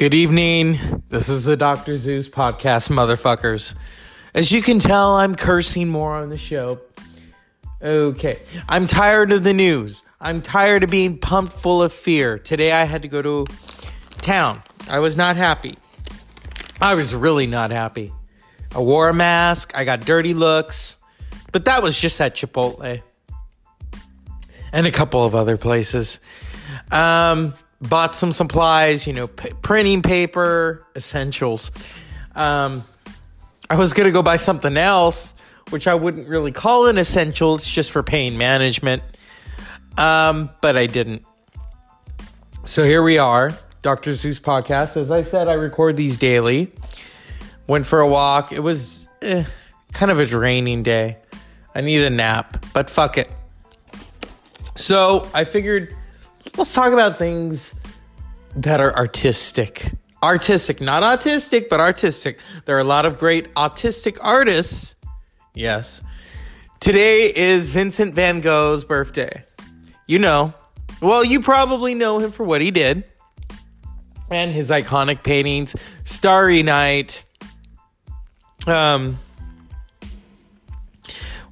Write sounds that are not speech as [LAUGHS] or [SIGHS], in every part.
Good evening. This is the Dr. Zeus podcast, motherfuckers. As you can tell, I'm cursing more on the show. Okay. I'm tired of the news. I'm tired of being pumped full of fear. Today I had to go to town. I was not happy. I was really not happy. I wore a mask. I got dirty looks. But that was just at Chipotle and a couple of other places. Um, bought some supplies, you know, p- printing paper, essentials. Um, I was going to go buy something else, which I wouldn't really call an essential. It's just for pain management. Um, but I didn't. So here we are, Dr. Zeus podcast. As I said, I record these daily. Went for a walk. It was eh, kind of a draining day. I need a nap, but fuck it. So I figured let's talk about things that are artistic. Artistic, not autistic, but artistic. There are a lot of great autistic artists. Yes. Today is Vincent van Gogh's birthday. You know. Well, you probably know him for what he did and his iconic paintings, Starry Night. Um,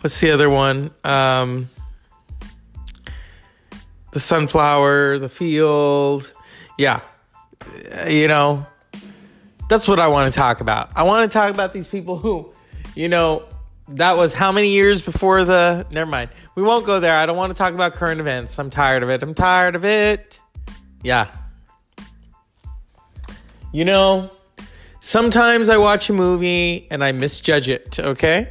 what's the other one? Um, the sunflower, the field. Yeah. You know, that's what I want to talk about. I want to talk about these people who, you know, that was how many years before the. Never mind. We won't go there. I don't want to talk about current events. I'm tired of it. I'm tired of it. Yeah. You know, sometimes I watch a movie and I misjudge it, okay?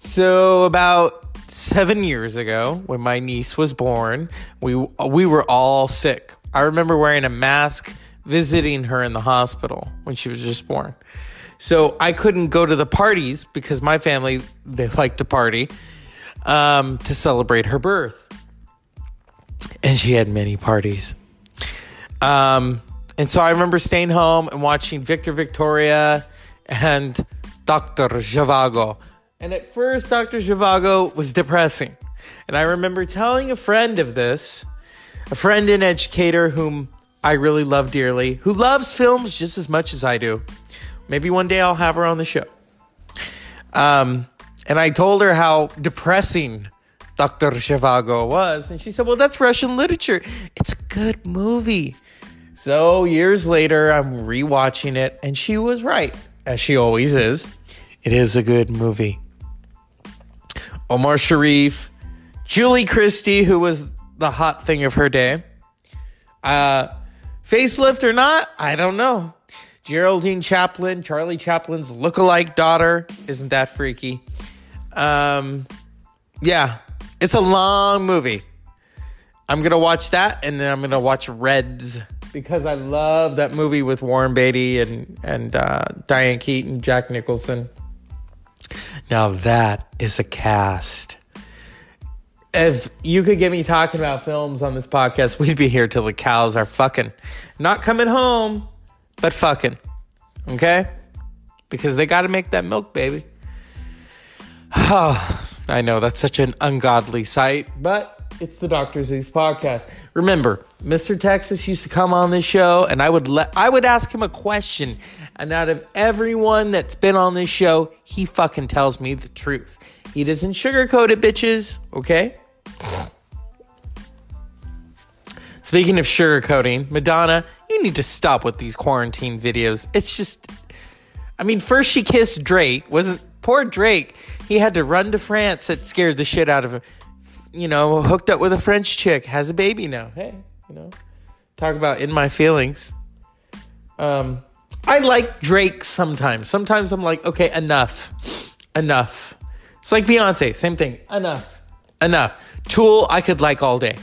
So, about seven years ago, when my niece was born, we, we were all sick. I remember wearing a mask visiting her in the hospital when she was just born. So I couldn't go to the parties because my family they like to party um, to celebrate her birth, and she had many parties. Um, and so I remember staying home and watching Victor Victoria and Doctor Zhivago. And at first, Doctor Zhivago was depressing, and I remember telling a friend of this, a friend and educator whom I really love dearly, who loves films just as much as I do. Maybe one day I'll have her on the show. Um, and I told her how depressing Dr. Zhivago was. And she said, Well, that's Russian literature. It's a good movie. So years later, I'm rewatching it, and she was right, as she always is. It is a good movie. Omar Sharif, Julie Christie, who was the hot thing of her day. Uh, facelift or not, I don't know. Geraldine Chaplin, Charlie Chaplin's look-alike daughter. Isn't that freaky? Um, yeah, it's a long movie. I'm gonna watch that, and then I'm gonna watch Reds because I love that movie with Warren Beatty and and uh, Diane Keaton, Jack Nicholson. Now that is a cast. If you could get me talking about films on this podcast, we'd be here till the cows are fucking. Not coming home, but fucking. Okay? Because they got to make that milk, baby. Oh, [SIGHS] I know that's such an ungodly sight, but it's the Dr. Zeus podcast. Remember, Mr. Texas used to come on this show and I would let I would ask him a question and out of everyone that's been on this show, he fucking tells me the truth. He doesn't sugarcoat it, bitches, okay? Speaking of sugarcoating, Madonna, you need to stop with these quarantine videos. It's just I mean, first she kissed Drake. Wasn't poor Drake. He had to run to France. It scared the shit out of him. You know, hooked up with a French chick, has a baby now. Hey, you know, talk about in my feelings. Um, I like Drake sometimes. Sometimes I'm like, okay, enough, enough. It's like Beyonce, same thing. Enough, enough. Tool, I could like all day.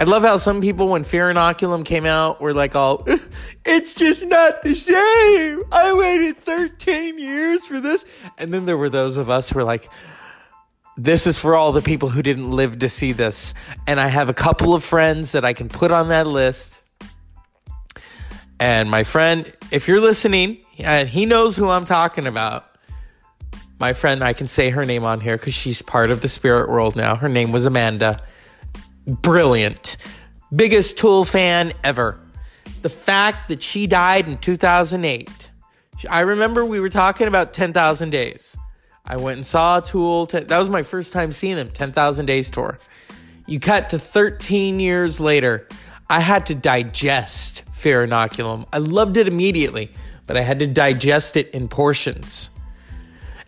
I love how some people, when Fear Inoculum came out, were like, all, [LAUGHS] it's just not the same. I waited 13 years for this. And then there were those of us who were like, this is for all the people who didn't live to see this. And I have a couple of friends that I can put on that list. And my friend, if you're listening, and he knows who I'm talking about, my friend, I can say her name on here because she's part of the spirit world now. Her name was Amanda brilliant. Biggest Tool fan ever. the fact that she died in 2008. I remember we were talking about 10,000 Days. I went and saw Tool. That was my first time seeing them, 10,000 Days tour. You cut to 13 years later. I had to digest Fear Inoculum. I loved it immediately, but I had to digest it in portions.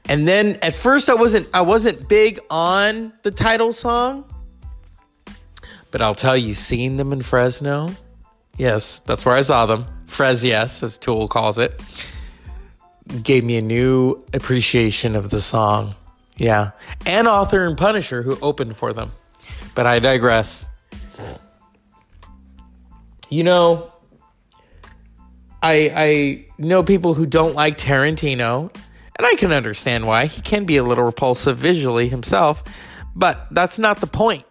And then at first I wasn't I wasn't big on the title song. But I'll tell you, seeing them in Fresno, yes, that's where I saw them. Fres yes, as Tool calls it, gave me a new appreciation of the song. Yeah. And Author and Punisher who opened for them. But I digress. You know, I I know people who don't like Tarantino and I can understand why. He can be a little repulsive visually himself, but that's not the point.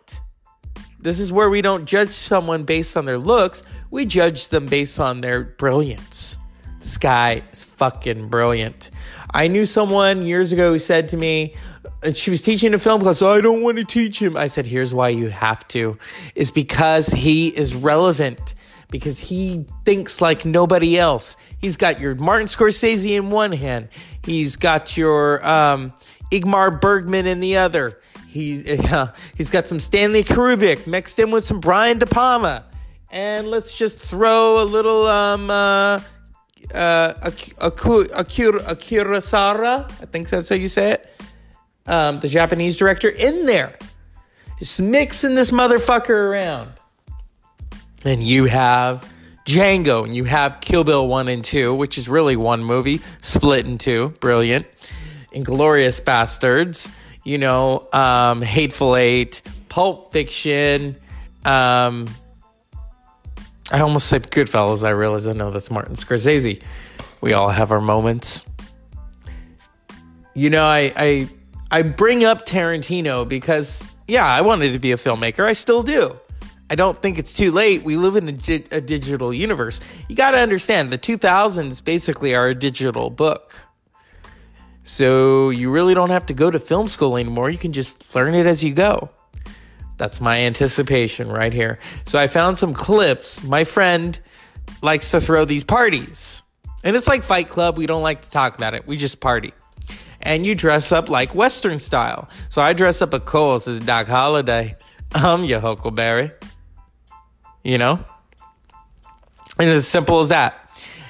This is where we don't judge someone based on their looks, we judge them based on their brilliance. This guy is fucking brilliant. I knew someone years ago who said to me, and she was teaching a film class, so I don't want to teach him. I said, here's why you have to. Is because he is relevant because he thinks like nobody else. He's got your Martin Scorsese in one hand, he's got your um, Ingmar Bergman in the other. He's [LAUGHS] uh, he's got some Stanley Kubrick mixed in with some Brian De Palma, and let's just throw a little um uh, uh Akira, Sara, I think that's how you say it, um, the Japanese director in there. Just mixing this motherfucker around and you have Django, and you have Kill Bill 1 and 2, which is really one movie, split in two, brilliant. Inglourious Basterds, you know, um, Hateful Eight, Pulp Fiction, um, I almost said Goodfellas. I realize I know that's Martin Scorsese. We all have our moments. You know, I, I I bring up Tarantino because yeah, I wanted to be a filmmaker. I still do. I don't think it's too late. We live in a, a digital universe. You got to understand the 2000s basically are a digital book. So you really don't have to go to film school anymore. You can just learn it as you go. That's my anticipation right here. So I found some clips. My friend likes to throw these parties. And it's like Fight Club. We don't like to talk about it. We just party. And you dress up like Western style. So I dress up a Coles as Doc Holliday. I'm your Huckleberry you know? And as simple as that.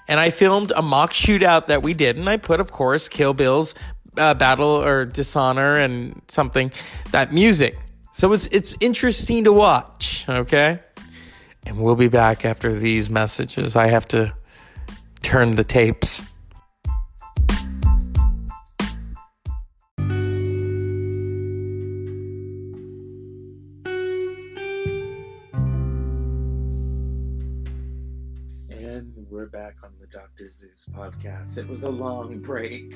And I filmed a mock shootout that we did, and I put, of course, Kill Bill's uh, Battle or Dishonor and something, that music. So it's it's interesting to watch, okay? And we'll be back after these messages. I have to turn the tapes. And we're back on the Dr. Zeus podcast. It was a long break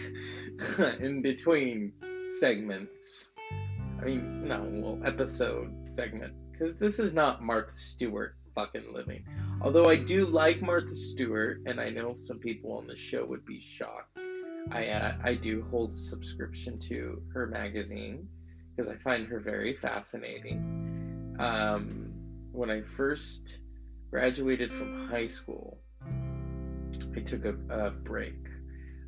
[LAUGHS] in between segments. I mean, no, well, episode segment. Because this is not Martha Stewart fucking living. Although I do like Martha Stewart, and I know some people on the show would be shocked. I uh, I do hold a subscription to her magazine because I find her very fascinating. Um, when I first graduated from high school, I took a, a break.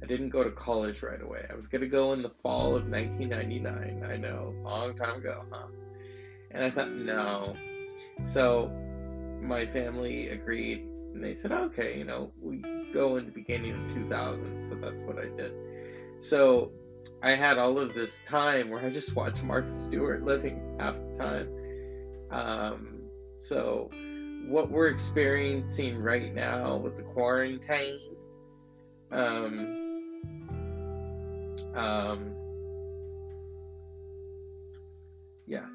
I didn't go to college right away. I was going to go in the fall of 1999. I know, long time ago, huh? And I thought, no. So my family agreed, and they said, okay, you know, we go in the beginning of 2000. So that's what I did. So I had all of this time where I just watched Martha Stewart living half the time. Um, so what we're experiencing right now with the quarantine. Um, um, yeah,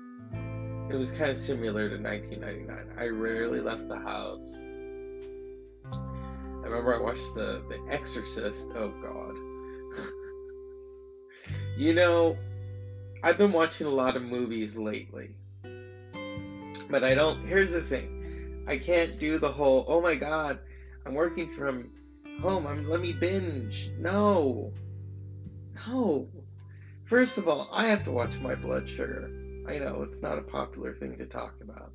it was kind of similar to 1999. I rarely left the house. I remember I watched the The Exorcist. Oh God. [LAUGHS] you know, I've been watching a lot of movies lately. But I don't. Here's the thing I can't do the whole, oh my god, I'm working from home, I'm, let me binge. No. No. First of all, I have to watch my blood sugar. I know it's not a popular thing to talk about.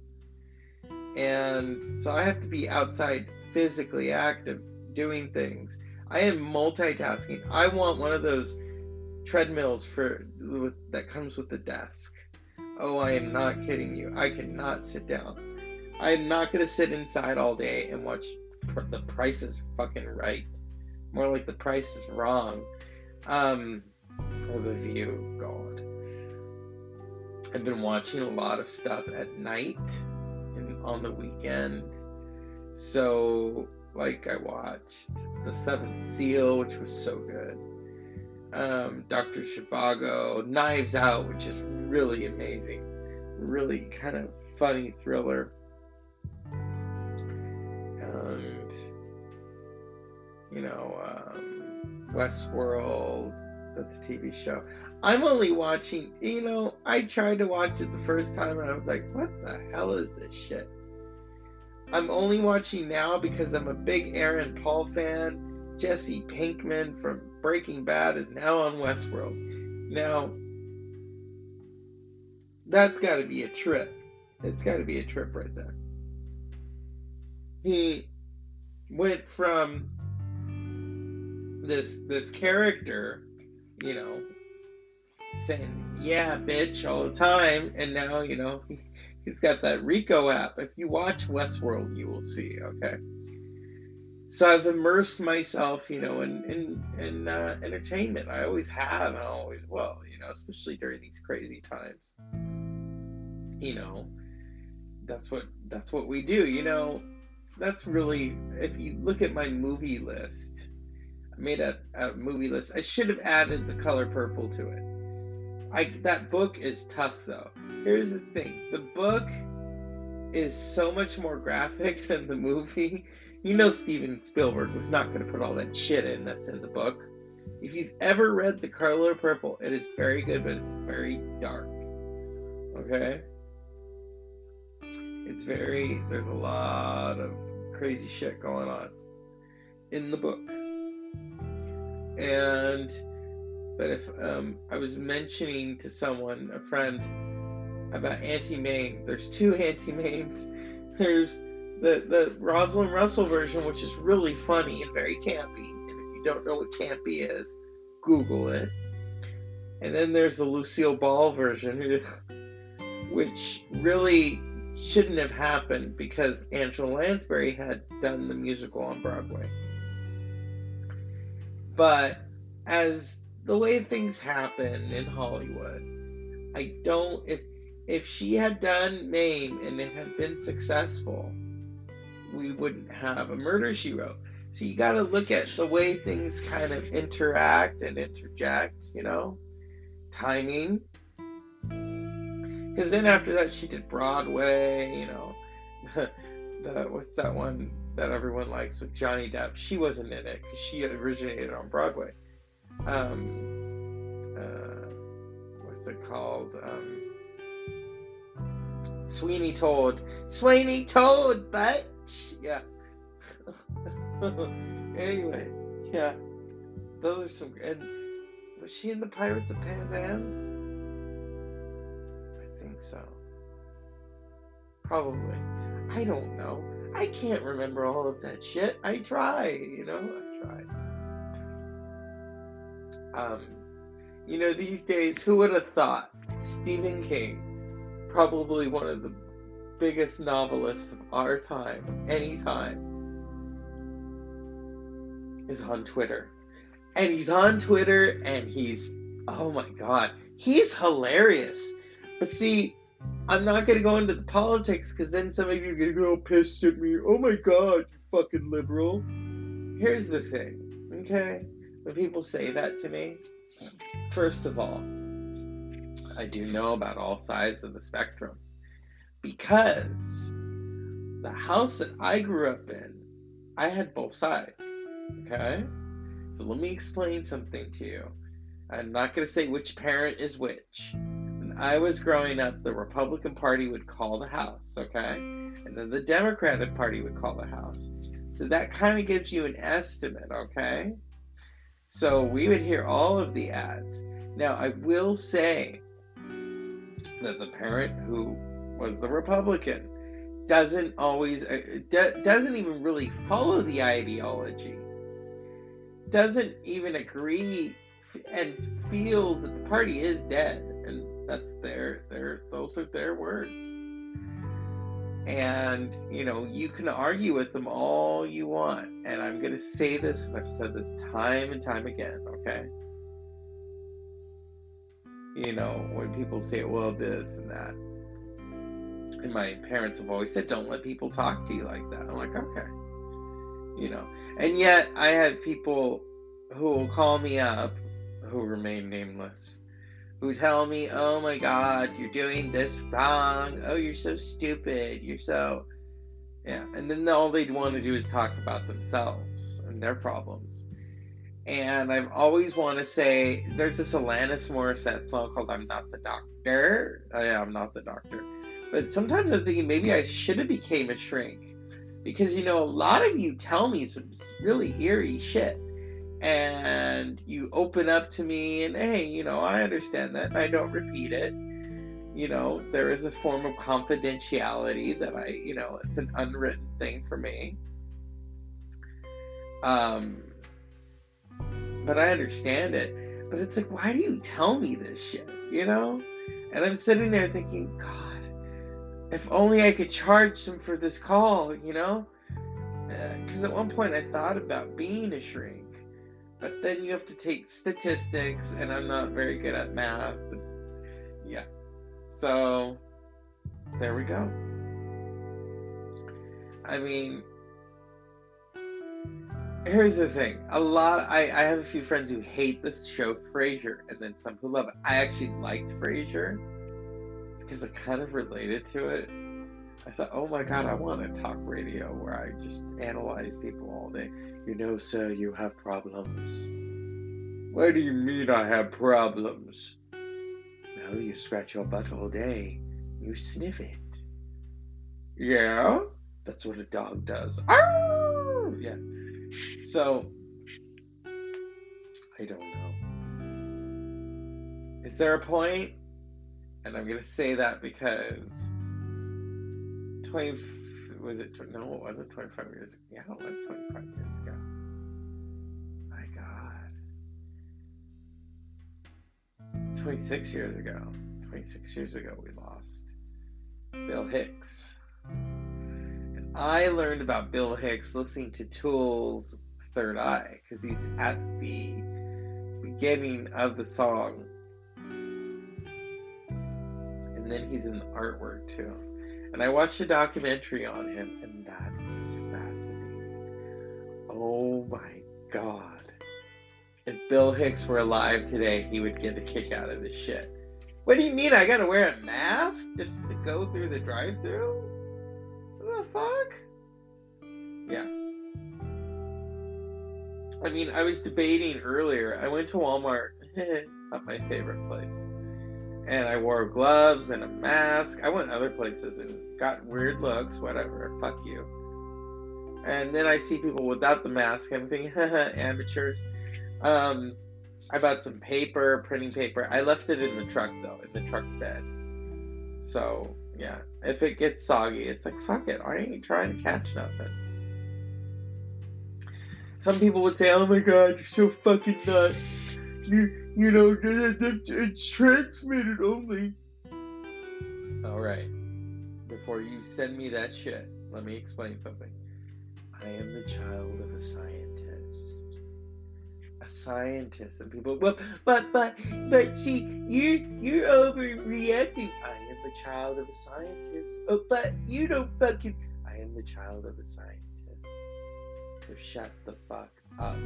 And so I have to be outside physically active, doing things. I am multitasking. I want one of those treadmills for with, that comes with the desk. Oh, I am not kidding you. I cannot sit down. I am not going to sit inside all day and watch The Price is Fucking Right. More like The Price is Wrong. Um, or The View. God. I've been watching a lot of stuff at night and on the weekend. So, like, I watched The Seventh Seal, which was so good. Um, Dr. Zhivago, Knives Out, which is really amazing. Really kind of funny thriller. And, you know, um, Westworld, that's a TV show. I'm only watching, you know, I tried to watch it the first time and I was like, what the hell is this shit? I'm only watching now because I'm a big Aaron Paul fan. Jesse Pinkman from Breaking Bad is now on Westworld. Now, that's got to be a trip. It's got to be a trip right there. He went from this this character, you know, saying "yeah, bitch" all the time, and now you know [LAUGHS] he's got that Rico app. If you watch Westworld, you will see. Okay, so I've immersed myself, you know, in in, in uh, entertainment. I always have, and I always will, you know, especially during these crazy times. You know, that's what that's what we do. You know, that's really if you look at my movie list. Made a, a movie list. I should have added the color purple to it. I that book is tough though. Here's the thing: the book is so much more graphic [LAUGHS] than the movie you know Steven Spielberg was not going to put all that shit in that's in the book. If you've ever read The Color Purple, it is very good, but it's very dark. Okay? It's very, there's a lot of crazy shit going on in the book. And, but if um, I was mentioning to someone, a friend, about Auntie Mame, there's two Auntie Mames. There's the the Rosalind Russell version, which is really funny and very campy. And if you don't know what campy is, Google it. And then there's the Lucille Ball version, [LAUGHS] which really shouldn't have happened because Angela Lansbury had done the musical on Broadway. But as the way things happen in Hollywood, I don't if if she had done Mame and it had been successful, we wouldn't have a murder she wrote. So you got to look at the way things kind of interact and interject, you know, timing. Because then after that, she did Broadway, you know, [LAUGHS] the, what's that one that everyone likes with Johnny Depp? She wasn't in it because she originated on Broadway. Um, uh, what's it called? Um, Sweeney Todd. Sweeney Todd, but yeah. [LAUGHS] anyway, yeah. Those are some. And was she in the Pirates of Penzance? I think so. Probably. I don't know. I can't remember all of that shit. I try, you know, I try. Um, you know, these days, who would have thought Stephen King, probably one of the biggest novelists of our time, any time, is on Twitter. And he's on Twitter and he's, oh my god, he's hilarious. But see, I'm not to go into the politics because then some of you are to go pissed at me. Oh my god, you fucking liberal. Here's the thing, okay? When people say that to me, first of all, I do know about all sides of the spectrum because the house that I grew up in, I had both sides. Okay? So let me explain something to you. I'm not to say which parent is which. I was growing up, the Republican Party would call the House, okay? And then the Democratic Party would call the House. So that kind of gives you an estimate, okay? So we would hear all of the ads. Now, I will say that the parent who was the Republican doesn't always uh, do, doesn't even really follow the ideology doesn't even agree and feels that the party is dead that's their their those are their words. And you know you can argue with them all you want. And i'm to say this and i've said this time and time again okay? You know when people say well this and that. And my parents have always said don't let people talk to you like that. I'm like okay. You know and yet i have people who will call me up who remain nameless who tell me, oh my god, you're doing this wrong. Oh, you're so stupid. You're so. Yeah. And then all they'd want to do is talk about themselves and their problems. And I've always want to say, there's this Alanis Morissette song called I'm Not the Doctor. Oh, I'm not the doctor. But sometimes I'm thinking maybe I should have became a shrink. Because, you know, a lot of you tell me some really eerie shit and you open up to me and hey you know i understand that and i don't repeat it. You know there is a form of confidentiality that i you know it's an unwritten thing for me. Um but i understand it. But it's like why do you tell me this shit you know? And i'm sitting there thinking god if only i could charge them for this call you know? Because uh, at one point i thought about being a shrink but then you have to take statistics, and I'm not very good at math. Yeah. So, there we go. I mean, here's the thing. A lot, I, I have a few friends who hate this show, Frasier, and then some who love it. I actually liked Frasier because I kind of related to it. I thought, oh my god, I want to talk radio where I just analyze people all day. You know, sir, you have problems. What do you mean I have problems? Well, you scratch your butt all day. You sniff it. Yeah? That's what a dog does. Arr! Yeah. So, I don't know. Is there a point? And I'm going to say that because 20 was it no it wasn't 25 years yeah it was 25 years ago. My god. 26 years ago 26 years ago we lost bill hicks. And i learned about bill hicks listening to tool's third eye because he's at the beginning of the song. And then he's in the artwork too and I watched a documentary on him, and that was fascinating. Oh my god. If Bill Hicks were alive today, he would get a kick out of this shit. What do you mean I gotta wear a mask just to go through the drive through? What the fuck? Yeah. I mean, I was debating earlier. I went to Walmart, [LAUGHS] not my favorite place and I wore gloves and a mask. I went other places and got weird looks, whatever. Fuck you. And then I see people without the mask. I'm thinking, [LAUGHS] amateurs. Um, I bought some paper, printing paper. I left it in the truck though, in the truck bed. So yeah, if it gets soggy, it's like fuck it. I ain't trying to catch nothing. Some people would say, "Oh my god, you're so fucking nuts." You you know, it's transmitted only. All right. Before you send me that shit, let me explain something. I am the child of a scientist. A scientist, and people, well, but, but, but, see, you, you're overreacting. I am the child of a scientist. Oh, but you don't fucking. I am the child of a scientist. So shut the fuck up.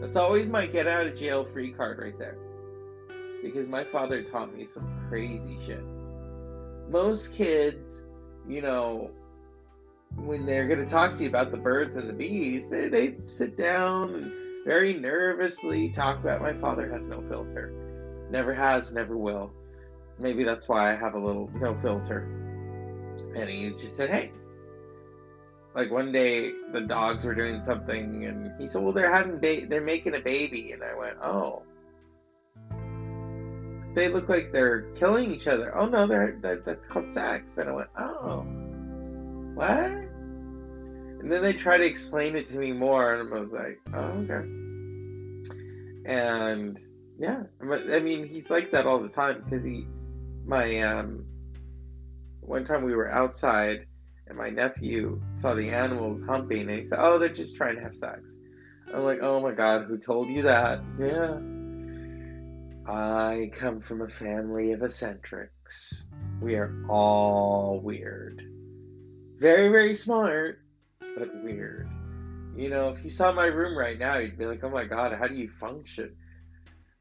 That's always my get out of jail free card right there because my father taught me some crazy shit. Most kids, you know, when they're going to talk to you about the birds and the bees, they, they sit down and very nervously talk about my father has no filter. Never has, never will. Maybe that's why I have a little no filter. And he just said, hey, like one day the dogs were doing something and he said, well, they're having, ba- they're making a baby. And I went, oh they look like they're killing each other. Oh no, they're, they're that's called sex. And I went, oh, what? And then they try to explain it to me more, and I was like, oh, okay. And yeah, I mean, he's like that all the time because he, my, um, one time we were outside and my nephew saw the animals humping and he said, oh, they're just trying to have sex. I'm like, oh my god, who told you that? Yeah. I come from a family of eccentrics. We are all weird. Very, very smart, but weird. You know, if you saw my room right now, you'd be like, oh my god, how do you function?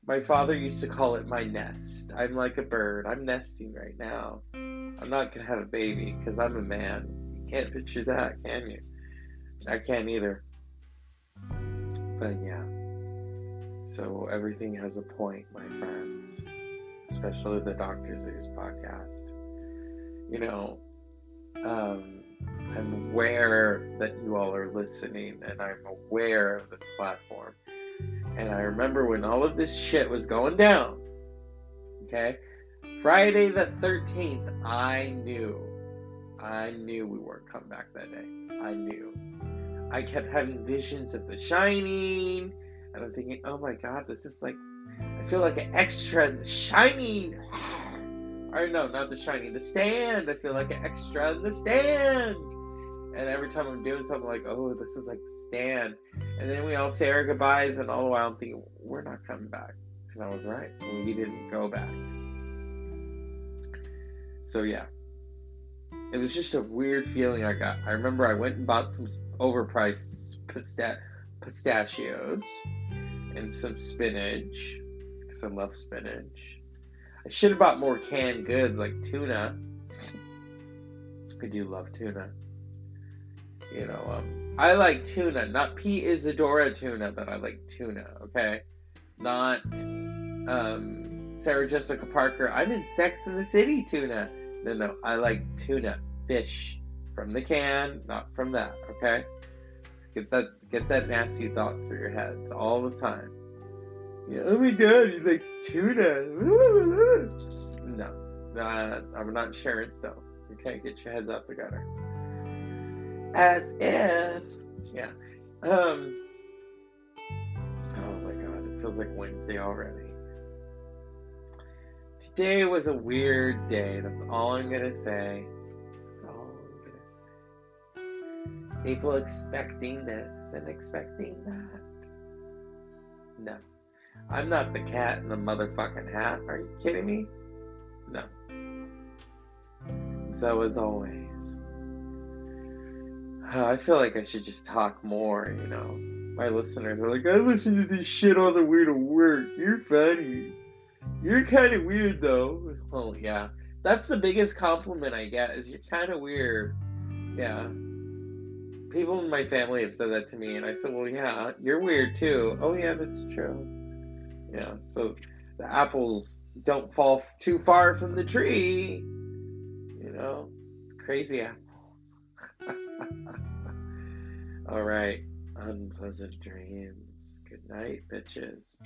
My father used to call it my nest. I'm like a bird. I'm nesting right now. I'm not gonna have a baby because I'm a man. You can't picture that, can you? I can't either. But yeah. So everything has a point, my friends. Especially the Dr. Zeus podcast. You know, um, I'm aware that you all are listening and I'm aware of this platform. And I remember when all of this shit was going down. Okay? Friday the 13th, I knew. I knew we weren't coming back that day. I knew. I kept having visions of The Shining, and I'm thinking, oh my god, this is like, I feel like an extra in The Shining. [SIGHS] or no, not The Shining, The Stand. I feel like an extra in The Stand. And every time I'm doing something like, oh, this is like The Stand. And then we all say our goodbyes, and all the while I'm thinking, we're not coming back. And I was right. We didn't go back. So yeah, it was just a weird feeling I got. I remember I went and bought some overpriced pista- pistachios and some spinach because I love spinach. I should have bought more canned goods like tuna. I do love tuna. You know, um, I like tuna, not P. Isadora tuna, but I like tuna. Okay, not um, Sarah Jessica Parker. I'm in Sex in the City tuna. No, no, I like tuna, fish from the can, not from that. Okay, get that get that nasty thought through your heads all the time. Yeah, oh my god, he likes tuna. no, nah, I'm not Sharon Stone. Okay, get your heads out the gutter. As if, yeah. Um. Oh my god, it feels like Wednesday already. Today was a weird day. That's all I'm gonna say. People expecting this and expecting that. No. I'm not the cat in the motherfucking hat. Are you kidding me? No. So, as always, I feel like I should just talk more, you know. My listeners are like, I listen to this shit all the way to work. You're funny. You're kind of weird, though. Oh, yeah. That's the biggest compliment I get is you're kind of weird. Yeah. People in my family have said that to me, and I said, well, yeah, you're weird, too. Oh, yeah, that's true. Yeah, so the apples don't fall too far from the tree. You know, crazy apples. [LAUGHS] All right, unpleasant dreams. Good night, bitches.